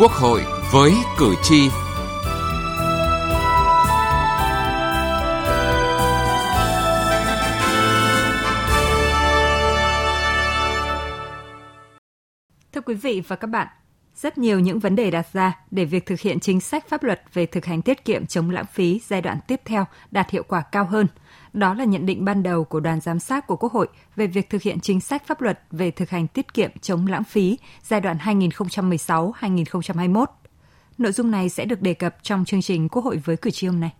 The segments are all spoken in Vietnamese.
Quốc hội với cử tri. Thưa quý vị và các bạn, rất nhiều những vấn đề đặt ra để việc thực hiện chính sách pháp luật về thực hành tiết kiệm chống lãng phí giai đoạn tiếp theo đạt hiệu quả cao hơn. Đó là nhận định ban đầu của đoàn giám sát của Quốc hội về việc thực hiện chính sách pháp luật về thực hành tiết kiệm chống lãng phí giai đoạn 2016-2021. Nội dung này sẽ được đề cập trong chương trình Quốc hội với cử tri hôm nay.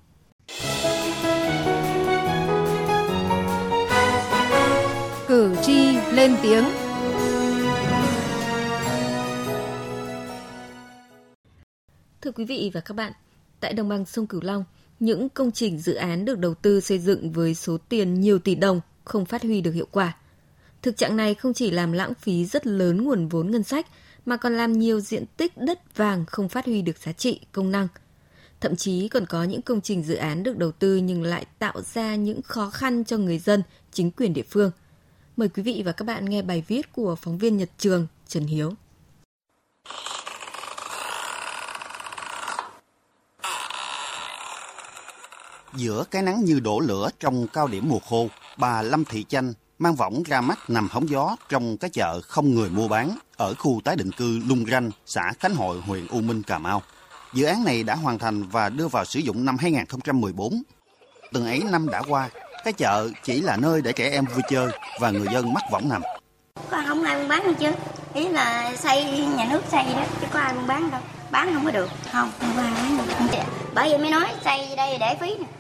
Cử tri lên tiếng Thưa quý vị và các bạn, tại đồng bằng sông Cửu Long, những công trình dự án được đầu tư xây dựng với số tiền nhiều tỷ đồng không phát huy được hiệu quả. Thực trạng này không chỉ làm lãng phí rất lớn nguồn vốn ngân sách mà còn làm nhiều diện tích đất vàng không phát huy được giá trị, công năng. Thậm chí còn có những công trình dự án được đầu tư nhưng lại tạo ra những khó khăn cho người dân, chính quyền địa phương. Mời quý vị và các bạn nghe bài viết của phóng viên Nhật Trường Trần Hiếu. Giữa cái nắng như đổ lửa trong cao điểm mùa khô, bà Lâm Thị Chanh mang võng ra mắt nằm hóng gió trong cái chợ không người mua bán ở khu tái định cư Lung Ranh, xã Khánh Hội, huyện U Minh, Cà Mau. Dự án này đã hoàn thành và đưa vào sử dụng năm 2014. Từng ấy năm đã qua, cái chợ chỉ là nơi để trẻ em vui chơi và người dân mắc võng nằm. Có không ai buôn bán đâu chứ. Ý là xây nhà nước xây đó, chứ có ai buôn bán đâu. Bán không có được. Không, không có ai bán được. Bởi vì mới nói xây đây để phí nè.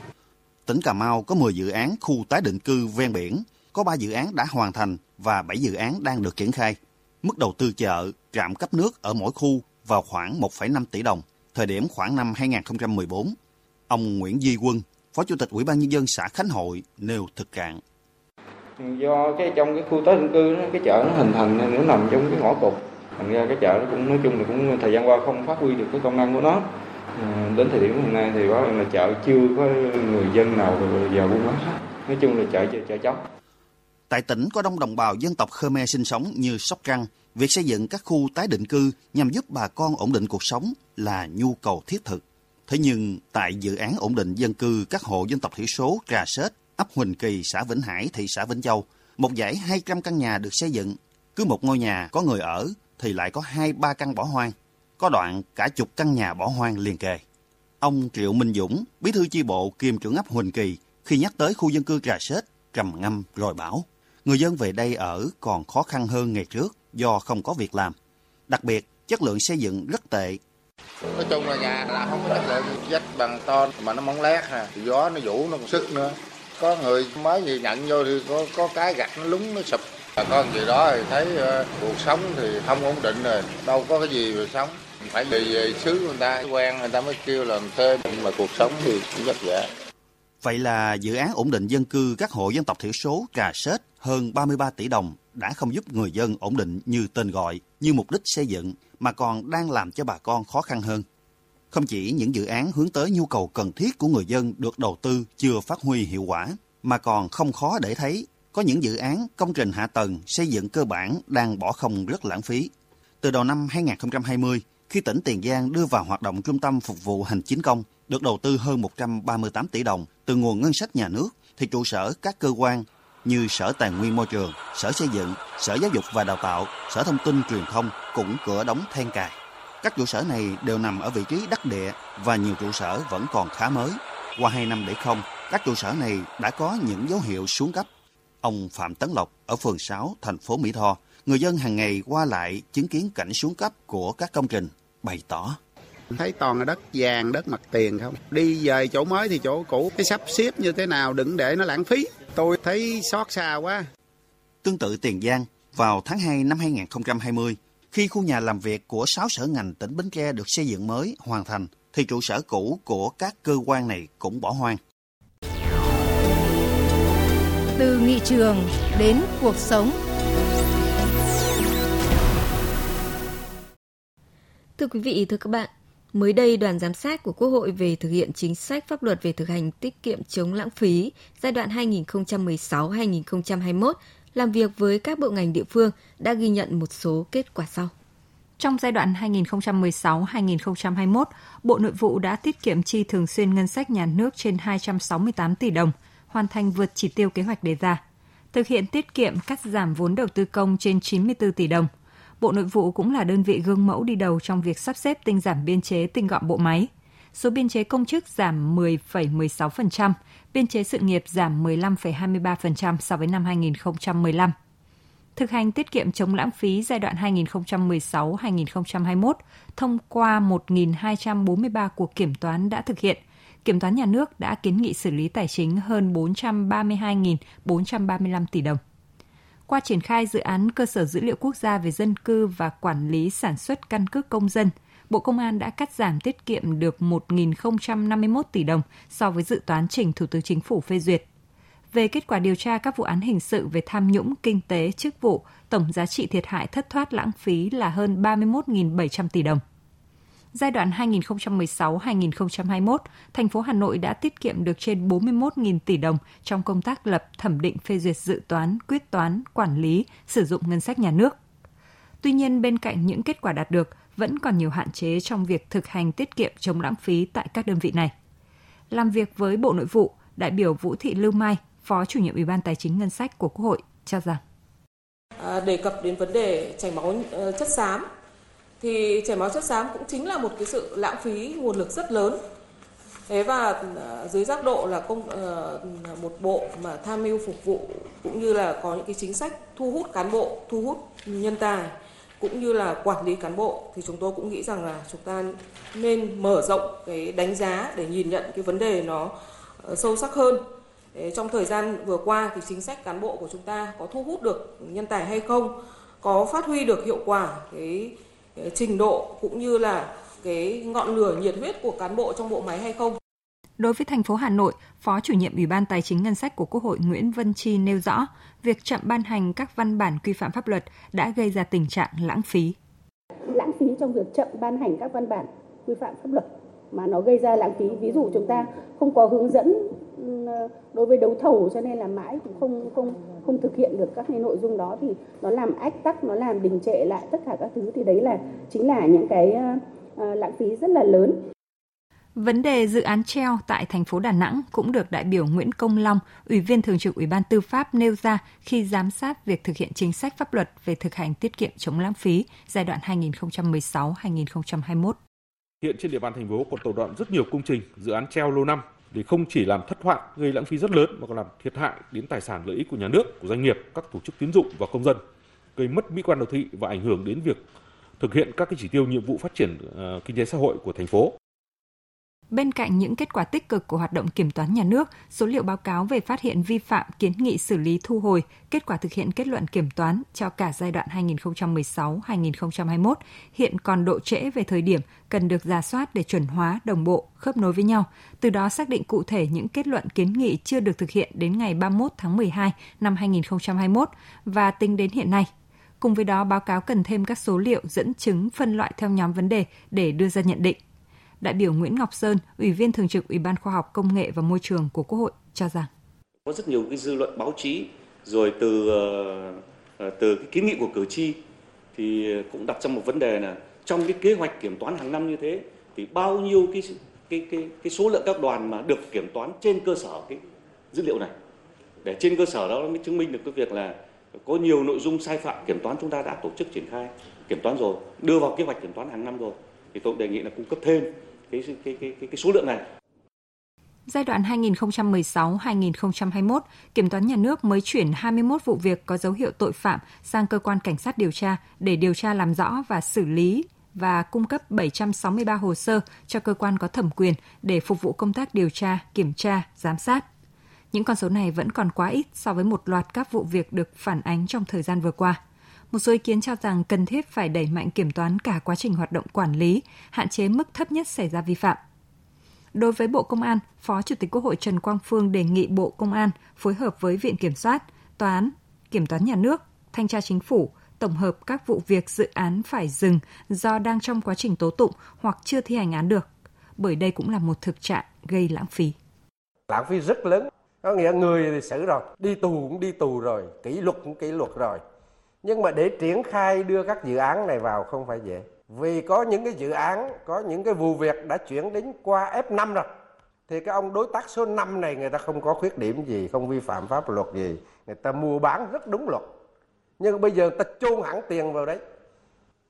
Tỉnh Cà Mau có 10 dự án khu tái định cư ven biển, có 3 dự án đã hoàn thành và 7 dự án đang được triển khai. Mức đầu tư chợ, trạm cấp nước ở mỗi khu vào khoảng 1,5 tỷ đồng, thời điểm khoảng năm 2014. Ông Nguyễn Duy Quân, Phó Chủ tịch Ủy ban Nhân dân xã Khánh Hội nêu thực trạng. Do cái trong cái khu tái định cư đó, cái chợ nó hình thành nó nằm trong cái ngõ cụt. Thành ra cái chợ nó cũng nói chung là cũng thời gian qua không phát huy được cái công năng của nó. Ừ, đến thời điểm hiện nay thì có là chợ chưa có người dân nào vào buôn bán hết. Nói chung là chợ chợ, chợ chóc. Tại tỉnh có đông đồng bào dân tộc Khmer sinh sống như Sóc Trăng, việc xây dựng các khu tái định cư nhằm giúp bà con ổn định cuộc sống là nhu cầu thiết thực. Thế nhưng, tại dự án ổn định dân cư các hộ dân tộc thiểu số Trà Sết, ấp Huỳnh Kỳ, xã Vĩnh Hải, thị xã Vĩnh Châu, một dãy 200 căn nhà được xây dựng. Cứ một ngôi nhà có người ở thì lại có hai ba căn bỏ hoang. Có đoạn cả chục căn nhà bỏ hoang liền kề. Ông Triệu Minh Dũng, bí thư chi bộ kiêm trưởng ấp Huỳnh Kỳ, khi nhắc tới khu dân cư Trà Sết, trầm ngâm rồi bảo người dân về đây ở còn khó khăn hơn ngày trước do không có việc làm. Đặc biệt, chất lượng xây dựng rất tệ. Nói chung là nhà là không có chất lượng vách bằng ton mà nó móng lét nè gió nó vũ nó còn sức nữa. Có người mới gì nhận vô thì có có cái gạch nó lúng nó sụp. Con gì đó thì thấy uh, cuộc sống thì không ổn định rồi, đâu có cái gì mà sống. Phải đi về xứ người ta quen người ta mới kêu làm thuê mà cuộc sống thì cũng vất vả. Vậy là dự án ổn định dân cư các hộ dân tộc thiểu số Trà Sết hơn 33 tỷ đồng đã không giúp người dân ổn định như tên gọi, như mục đích xây dựng, mà còn đang làm cho bà con khó khăn hơn. Không chỉ những dự án hướng tới nhu cầu cần thiết của người dân được đầu tư chưa phát huy hiệu quả, mà còn không khó để thấy có những dự án công trình hạ tầng xây dựng cơ bản đang bỏ không rất lãng phí. Từ đầu năm 2020, khi tỉnh Tiền Giang đưa vào hoạt động trung tâm phục vụ hành chính công được đầu tư hơn 138 tỷ đồng từ nguồn ngân sách nhà nước, thì trụ sở các cơ quan như Sở Tài nguyên Môi trường, Sở Xây dựng, Sở Giáo dục và Đào tạo, Sở Thông tin Truyền thông cũng cửa đóng then cài. Các trụ sở này đều nằm ở vị trí đắc địa và nhiều trụ sở vẫn còn khá mới. Qua 2 năm để không, các trụ sở này đã có những dấu hiệu xuống cấp. Ông Phạm Tấn Lộc ở phường 6, thành phố Mỹ Tho, người dân hàng ngày qua lại chứng kiến cảnh xuống cấp của các công trình, bày tỏ thấy toàn là đất vàng đất mặt tiền không đi về chỗ mới thì chỗ cũ cái sắp xếp như thế nào đừng để nó lãng phí tôi thấy xót xa quá Tương tự Tiền Giang, vào tháng 2 năm 2020, khi khu nhà làm việc của 6 sở ngành tỉnh Bến Tre được xây dựng mới hoàn thành, thì trụ sở cũ của các cơ quan này cũng bỏ hoang. Từ nghị trường đến cuộc sống. Thưa quý vị, thưa các bạn, mới đây đoàn giám sát của Quốc hội về thực hiện chính sách pháp luật về thực hành tiết kiệm chống lãng phí giai đoạn 2016-2021 làm việc với các bộ ngành địa phương đã ghi nhận một số kết quả sau. Trong giai đoạn 2016-2021, Bộ Nội vụ đã tiết kiệm chi thường xuyên ngân sách nhà nước trên 268 tỷ đồng, hoàn thành vượt chỉ tiêu kế hoạch đề ra. Thực hiện tiết kiệm cắt giảm vốn đầu tư công trên 94 tỷ đồng. Bộ Nội vụ cũng là đơn vị gương mẫu đi đầu trong việc sắp xếp tinh giảm biên chế tinh gọn bộ máy. Số biên chế công chức giảm 10,16%, biên chế sự nghiệp giảm 15,23% so với năm 2015 thực hành tiết kiệm chống lãng phí giai đoạn 2016-2021 thông qua 1.243 cuộc kiểm toán đã thực hiện. Kiểm toán nhà nước đã kiến nghị xử lý tài chính hơn 432.435 tỷ đồng. Qua triển khai dự án cơ sở dữ liệu quốc gia về dân cư và quản lý sản xuất căn cước công dân, Bộ Công an đã cắt giảm tiết kiệm được 1.051 tỷ đồng so với dự toán trình Thủ tướng Chính phủ phê duyệt về kết quả điều tra các vụ án hình sự về tham nhũng kinh tế chức vụ, tổng giá trị thiệt hại thất thoát lãng phí là hơn 31.700 tỷ đồng. Giai đoạn 2016-2021, thành phố Hà Nội đã tiết kiệm được trên 41.000 tỷ đồng trong công tác lập, thẩm định phê duyệt dự toán, quyết toán, quản lý, sử dụng ngân sách nhà nước. Tuy nhiên, bên cạnh những kết quả đạt được, vẫn còn nhiều hạn chế trong việc thực hành tiết kiệm chống lãng phí tại các đơn vị này. Làm việc với Bộ Nội vụ, đại biểu Vũ Thị Lưu Mai, Phó chủ nhiệm Ủy ban Tài chính Ngân sách của Quốc hội cho rằng à, đề cập đến vấn đề chảy máu uh, chất xám thì chảy máu chất xám cũng chính là một cái sự lãng phí nguồn lực rất lớn. Thế và ờ, dưới giác độ là công ờ, một bộ mà tham mưu phục vụ cũng như là có những cái chính sách thu hút cán bộ thu hút nhân tài cũng như là quản lý cán bộ thì chúng tôi cũng nghĩ rằng là chúng ta nên mở rộng cái đánh giá để nhìn nhận cái vấn đề nó ờ, sâu sắc hơn. Trong thời gian vừa qua thì chính sách cán bộ của chúng ta có thu hút được nhân tài hay không, có phát huy được hiệu quả cái cái trình độ cũng như là cái ngọn lửa nhiệt huyết của cán bộ trong bộ máy hay không. Đối với thành phố Hà Nội, Phó chủ nhiệm Ủy ban Tài chính Ngân sách của Quốc hội Nguyễn Vân Chi nêu rõ, việc chậm ban hành các văn bản quy phạm pháp luật đã gây ra tình trạng lãng phí. Lãng phí trong việc chậm ban hành các văn bản quy phạm pháp luật mà nó gây ra lãng phí. Ví dụ chúng ta không có hướng dẫn đối với đấu thầu cho nên là mãi cũng không không không thực hiện được các cái nội dung đó. Thì nó làm ách tắc nó làm đình trệ lại tất cả các thứ. Thì đấy là chính là những cái uh, lãng phí rất là lớn. Vấn đề dự án treo tại thành phố Đà Nẵng cũng được đại biểu Nguyễn Công Long, Ủy viên Thường trực Ủy ban Tư pháp nêu ra khi giám sát việc thực hiện chính sách pháp luật về thực hành tiết kiệm chống lãng phí giai đoạn 2016-2021. Hiện trên địa bàn thành phố còn tồn động rất nhiều công trình, dự án treo lâu năm để không chỉ làm thất thoát gây lãng phí rất lớn mà còn làm thiệt hại đến tài sản lợi ích của nhà nước, của doanh nghiệp, các tổ chức tín dụng và công dân, gây mất mỹ quan đô thị và ảnh hưởng đến việc thực hiện các cái chỉ tiêu nhiệm vụ phát triển uh, kinh tế xã hội của thành phố. Bên cạnh những kết quả tích cực của hoạt động kiểm toán nhà nước, số liệu báo cáo về phát hiện vi phạm, kiến nghị xử lý thu hồi, kết quả thực hiện kết luận kiểm toán cho cả giai đoạn 2016-2021 hiện còn độ trễ về thời điểm cần được ra soát để chuẩn hóa, đồng bộ, khớp nối với nhau, từ đó xác định cụ thể những kết luận kiến nghị chưa được thực hiện đến ngày 31 tháng 12 năm 2021 và tính đến hiện nay. Cùng với đó, báo cáo cần thêm các số liệu dẫn chứng phân loại theo nhóm vấn đề để đưa ra nhận định đại biểu Nguyễn Ngọc Sơn, Ủy viên Thường trực Ủy ban Khoa học Công nghệ và Môi trường của Quốc hội cho rằng. Có rất nhiều cái dư luận báo chí rồi từ ờ, ờ, từ cái kiến nghị của cử tri thì cũng đặt ra một vấn đề là trong cái kế hoạch kiểm toán hàng năm như thế thì bao nhiêu cái cái cái cái số lượng các đoàn mà được kiểm toán trên cơ sở cái dữ liệu này. Để trên cơ sở đó mới chứng minh được cái việc là có nhiều nội dung sai phạm kiểm toán chúng ta đã tổ chức triển khai kiểm toán rồi đưa vào kế hoạch kiểm toán hàng năm rồi. Thì tôi đề nghị là cung cấp thêm cái cái cái cái, cái số lượng này. Giai đoạn 2016-2021, Kiểm toán nhà nước mới chuyển 21 vụ việc có dấu hiệu tội phạm sang cơ quan cảnh sát điều tra để điều tra làm rõ và xử lý và cung cấp 763 hồ sơ cho cơ quan có thẩm quyền để phục vụ công tác điều tra, kiểm tra, giám sát. Những con số này vẫn còn quá ít so với một loạt các vụ việc được phản ánh trong thời gian vừa qua. Một số ý kiến cho rằng cần thiết phải đẩy mạnh kiểm toán cả quá trình hoạt động quản lý, hạn chế mức thấp nhất xảy ra vi phạm. Đối với Bộ Công an, Phó Chủ tịch Quốc hội Trần Quang Phương đề nghị Bộ Công an phối hợp với Viện Kiểm soát, Tòa án, Kiểm toán Nhà nước, Thanh tra Chính phủ, tổng hợp các vụ việc dự án phải dừng do đang trong quá trình tố tụng hoặc chưa thi hành án được, bởi đây cũng là một thực trạng gây lãng phí. Lãng phí rất lớn, có nghĩa người thì xử rồi, đi tù cũng đi tù rồi, kỷ luật cũng kỷ luật rồi, nhưng mà để triển khai đưa các dự án này vào không phải dễ. Vì có những cái dự án, có những cái vụ việc đã chuyển đến qua F5 rồi. Thì cái ông đối tác số 5 này người ta không có khuyết điểm gì, không vi phạm pháp luật gì. Người ta mua bán rất đúng luật. Nhưng bây giờ ta chôn hẳn tiền vào đấy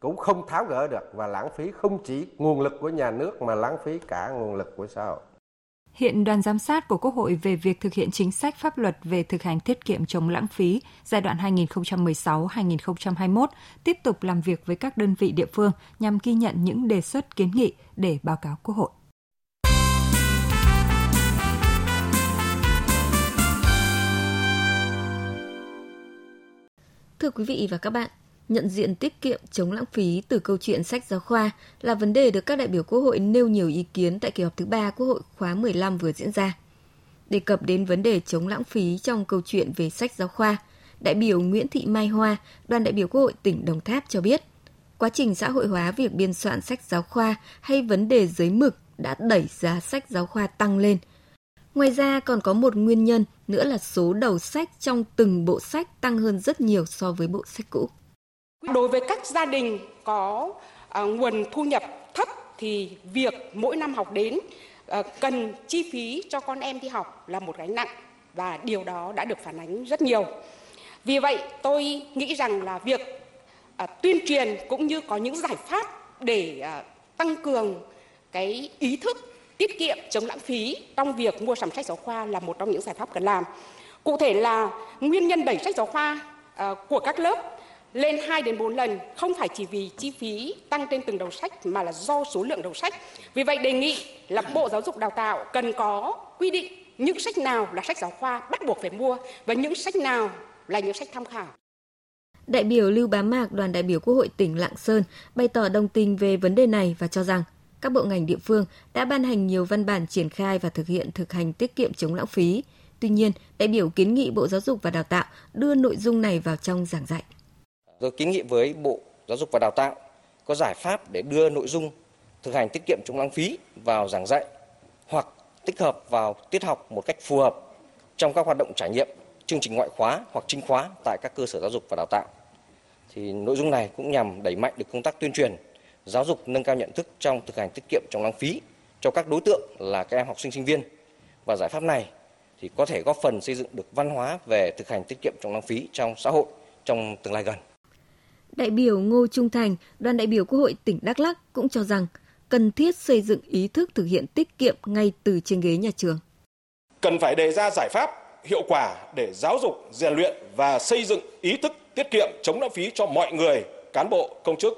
cũng không tháo gỡ được và lãng phí không chỉ nguồn lực của nhà nước mà lãng phí cả nguồn lực của xã hội. Hiện đoàn giám sát của Quốc hội về việc thực hiện chính sách pháp luật về thực hành tiết kiệm chống lãng phí giai đoạn 2016-2021 tiếp tục làm việc với các đơn vị địa phương nhằm ghi nhận những đề xuất kiến nghị để báo cáo Quốc hội. Thưa quý vị và các bạn, nhận diện tiết kiệm chống lãng phí từ câu chuyện sách giáo khoa là vấn đề được các đại biểu Quốc hội nêu nhiều ý kiến tại kỳ họp thứ ba Quốc hội khóa 15 vừa diễn ra. Đề cập đến vấn đề chống lãng phí trong câu chuyện về sách giáo khoa, đại biểu Nguyễn Thị Mai Hoa, đoàn đại biểu Quốc hội tỉnh Đồng Tháp cho biết, quá trình xã hội hóa việc biên soạn sách giáo khoa hay vấn đề giới mực đã đẩy giá sách giáo khoa tăng lên. Ngoài ra còn có một nguyên nhân nữa là số đầu sách trong từng bộ sách tăng hơn rất nhiều so với bộ sách cũ. Đối với các gia đình có à, nguồn thu nhập thấp thì việc mỗi năm học đến à, cần chi phí cho con em đi học là một gánh nặng và điều đó đã được phản ánh rất nhiều. Vì vậy tôi nghĩ rằng là việc à, tuyên truyền cũng như có những giải pháp để à, tăng cường cái ý thức tiết kiệm chống lãng phí trong việc mua sắm sách giáo khoa là một trong những giải pháp cần làm. Cụ thể là nguyên nhân đẩy sách giáo khoa à, của các lớp lên 2 đến 4 lần không phải chỉ vì chi phí tăng trên từng đầu sách mà là do số lượng đầu sách. Vì vậy đề nghị là Bộ Giáo dục Đào tạo cần có quy định những sách nào là sách giáo khoa bắt buộc phải mua và những sách nào là những sách tham khảo. Đại biểu Lưu Bá Mạc, đoàn đại biểu Quốc hội tỉnh Lạng Sơn bày tỏ đồng tình về vấn đề này và cho rằng các bộ ngành địa phương đã ban hành nhiều văn bản triển khai và thực hiện thực hành tiết kiệm chống lãng phí. Tuy nhiên, đại biểu kiến nghị Bộ Giáo dục và Đào tạo đưa nội dung này vào trong giảng dạy rồi kiến nghị với Bộ Giáo dục và Đào tạo có giải pháp để đưa nội dung thực hành tiết kiệm chống lãng phí vào giảng dạy hoặc tích hợp vào tiết học một cách phù hợp trong các hoạt động trải nghiệm, chương trình ngoại khóa hoặc chính khóa tại các cơ sở giáo dục và đào tạo. Thì nội dung này cũng nhằm đẩy mạnh được công tác tuyên truyền, giáo dục nâng cao nhận thức trong thực hành tiết kiệm chống lãng phí cho các đối tượng là các em học sinh sinh viên. Và giải pháp này thì có thể góp phần xây dựng được văn hóa về thực hành tiết kiệm chống lãng phí trong xã hội trong tương lai gần. Đại biểu Ngô Trung Thành, đoàn đại biểu Quốc hội tỉnh Đắk Lắk cũng cho rằng cần thiết xây dựng ý thức thực hiện tiết kiệm ngay từ trên ghế nhà trường. Cần phải đề ra giải pháp hiệu quả để giáo dục, rèn luyện và xây dựng ý thức tiết kiệm chống lãng phí cho mọi người, cán bộ, công chức.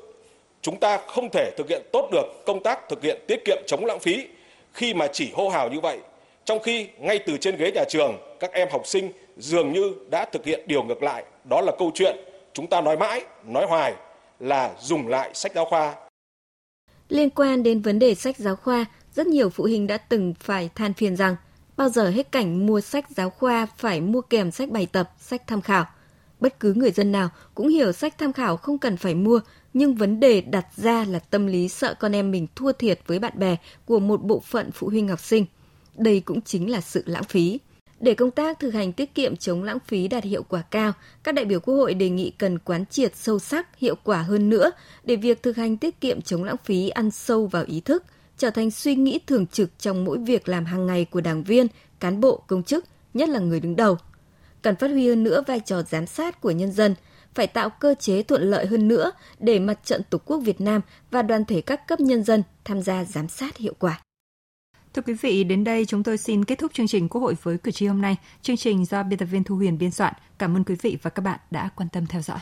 Chúng ta không thể thực hiện tốt được công tác thực hiện tiết kiệm chống lãng phí khi mà chỉ hô hào như vậy, trong khi ngay từ trên ghế nhà trường, các em học sinh dường như đã thực hiện điều ngược lại, đó là câu chuyện chúng ta nói mãi, nói hoài là dùng lại sách giáo khoa. Liên quan đến vấn đề sách giáo khoa, rất nhiều phụ huynh đã từng phải than phiền rằng bao giờ hết cảnh mua sách giáo khoa phải mua kèm sách bài tập, sách tham khảo. Bất cứ người dân nào cũng hiểu sách tham khảo không cần phải mua, nhưng vấn đề đặt ra là tâm lý sợ con em mình thua thiệt với bạn bè của một bộ phận phụ huynh học sinh. Đây cũng chính là sự lãng phí. Để công tác thực hành tiết kiệm chống lãng phí đạt hiệu quả cao, các đại biểu Quốc hội đề nghị cần quán triệt sâu sắc, hiệu quả hơn nữa để việc thực hành tiết kiệm chống lãng phí ăn sâu vào ý thức, trở thành suy nghĩ thường trực trong mỗi việc làm hàng ngày của đảng viên, cán bộ, công chức, nhất là người đứng đầu. Cần phát huy hơn nữa vai trò giám sát của nhân dân, phải tạo cơ chế thuận lợi hơn nữa để mặt trận Tổ quốc Việt Nam và đoàn thể các cấp nhân dân tham gia giám sát hiệu quả. Thưa quý vị, đến đây chúng tôi xin kết thúc chương trình Quốc hội với cử tri hôm nay. Chương trình do biên tập viên Thu Huyền biên soạn. Cảm ơn quý vị và các bạn đã quan tâm theo dõi.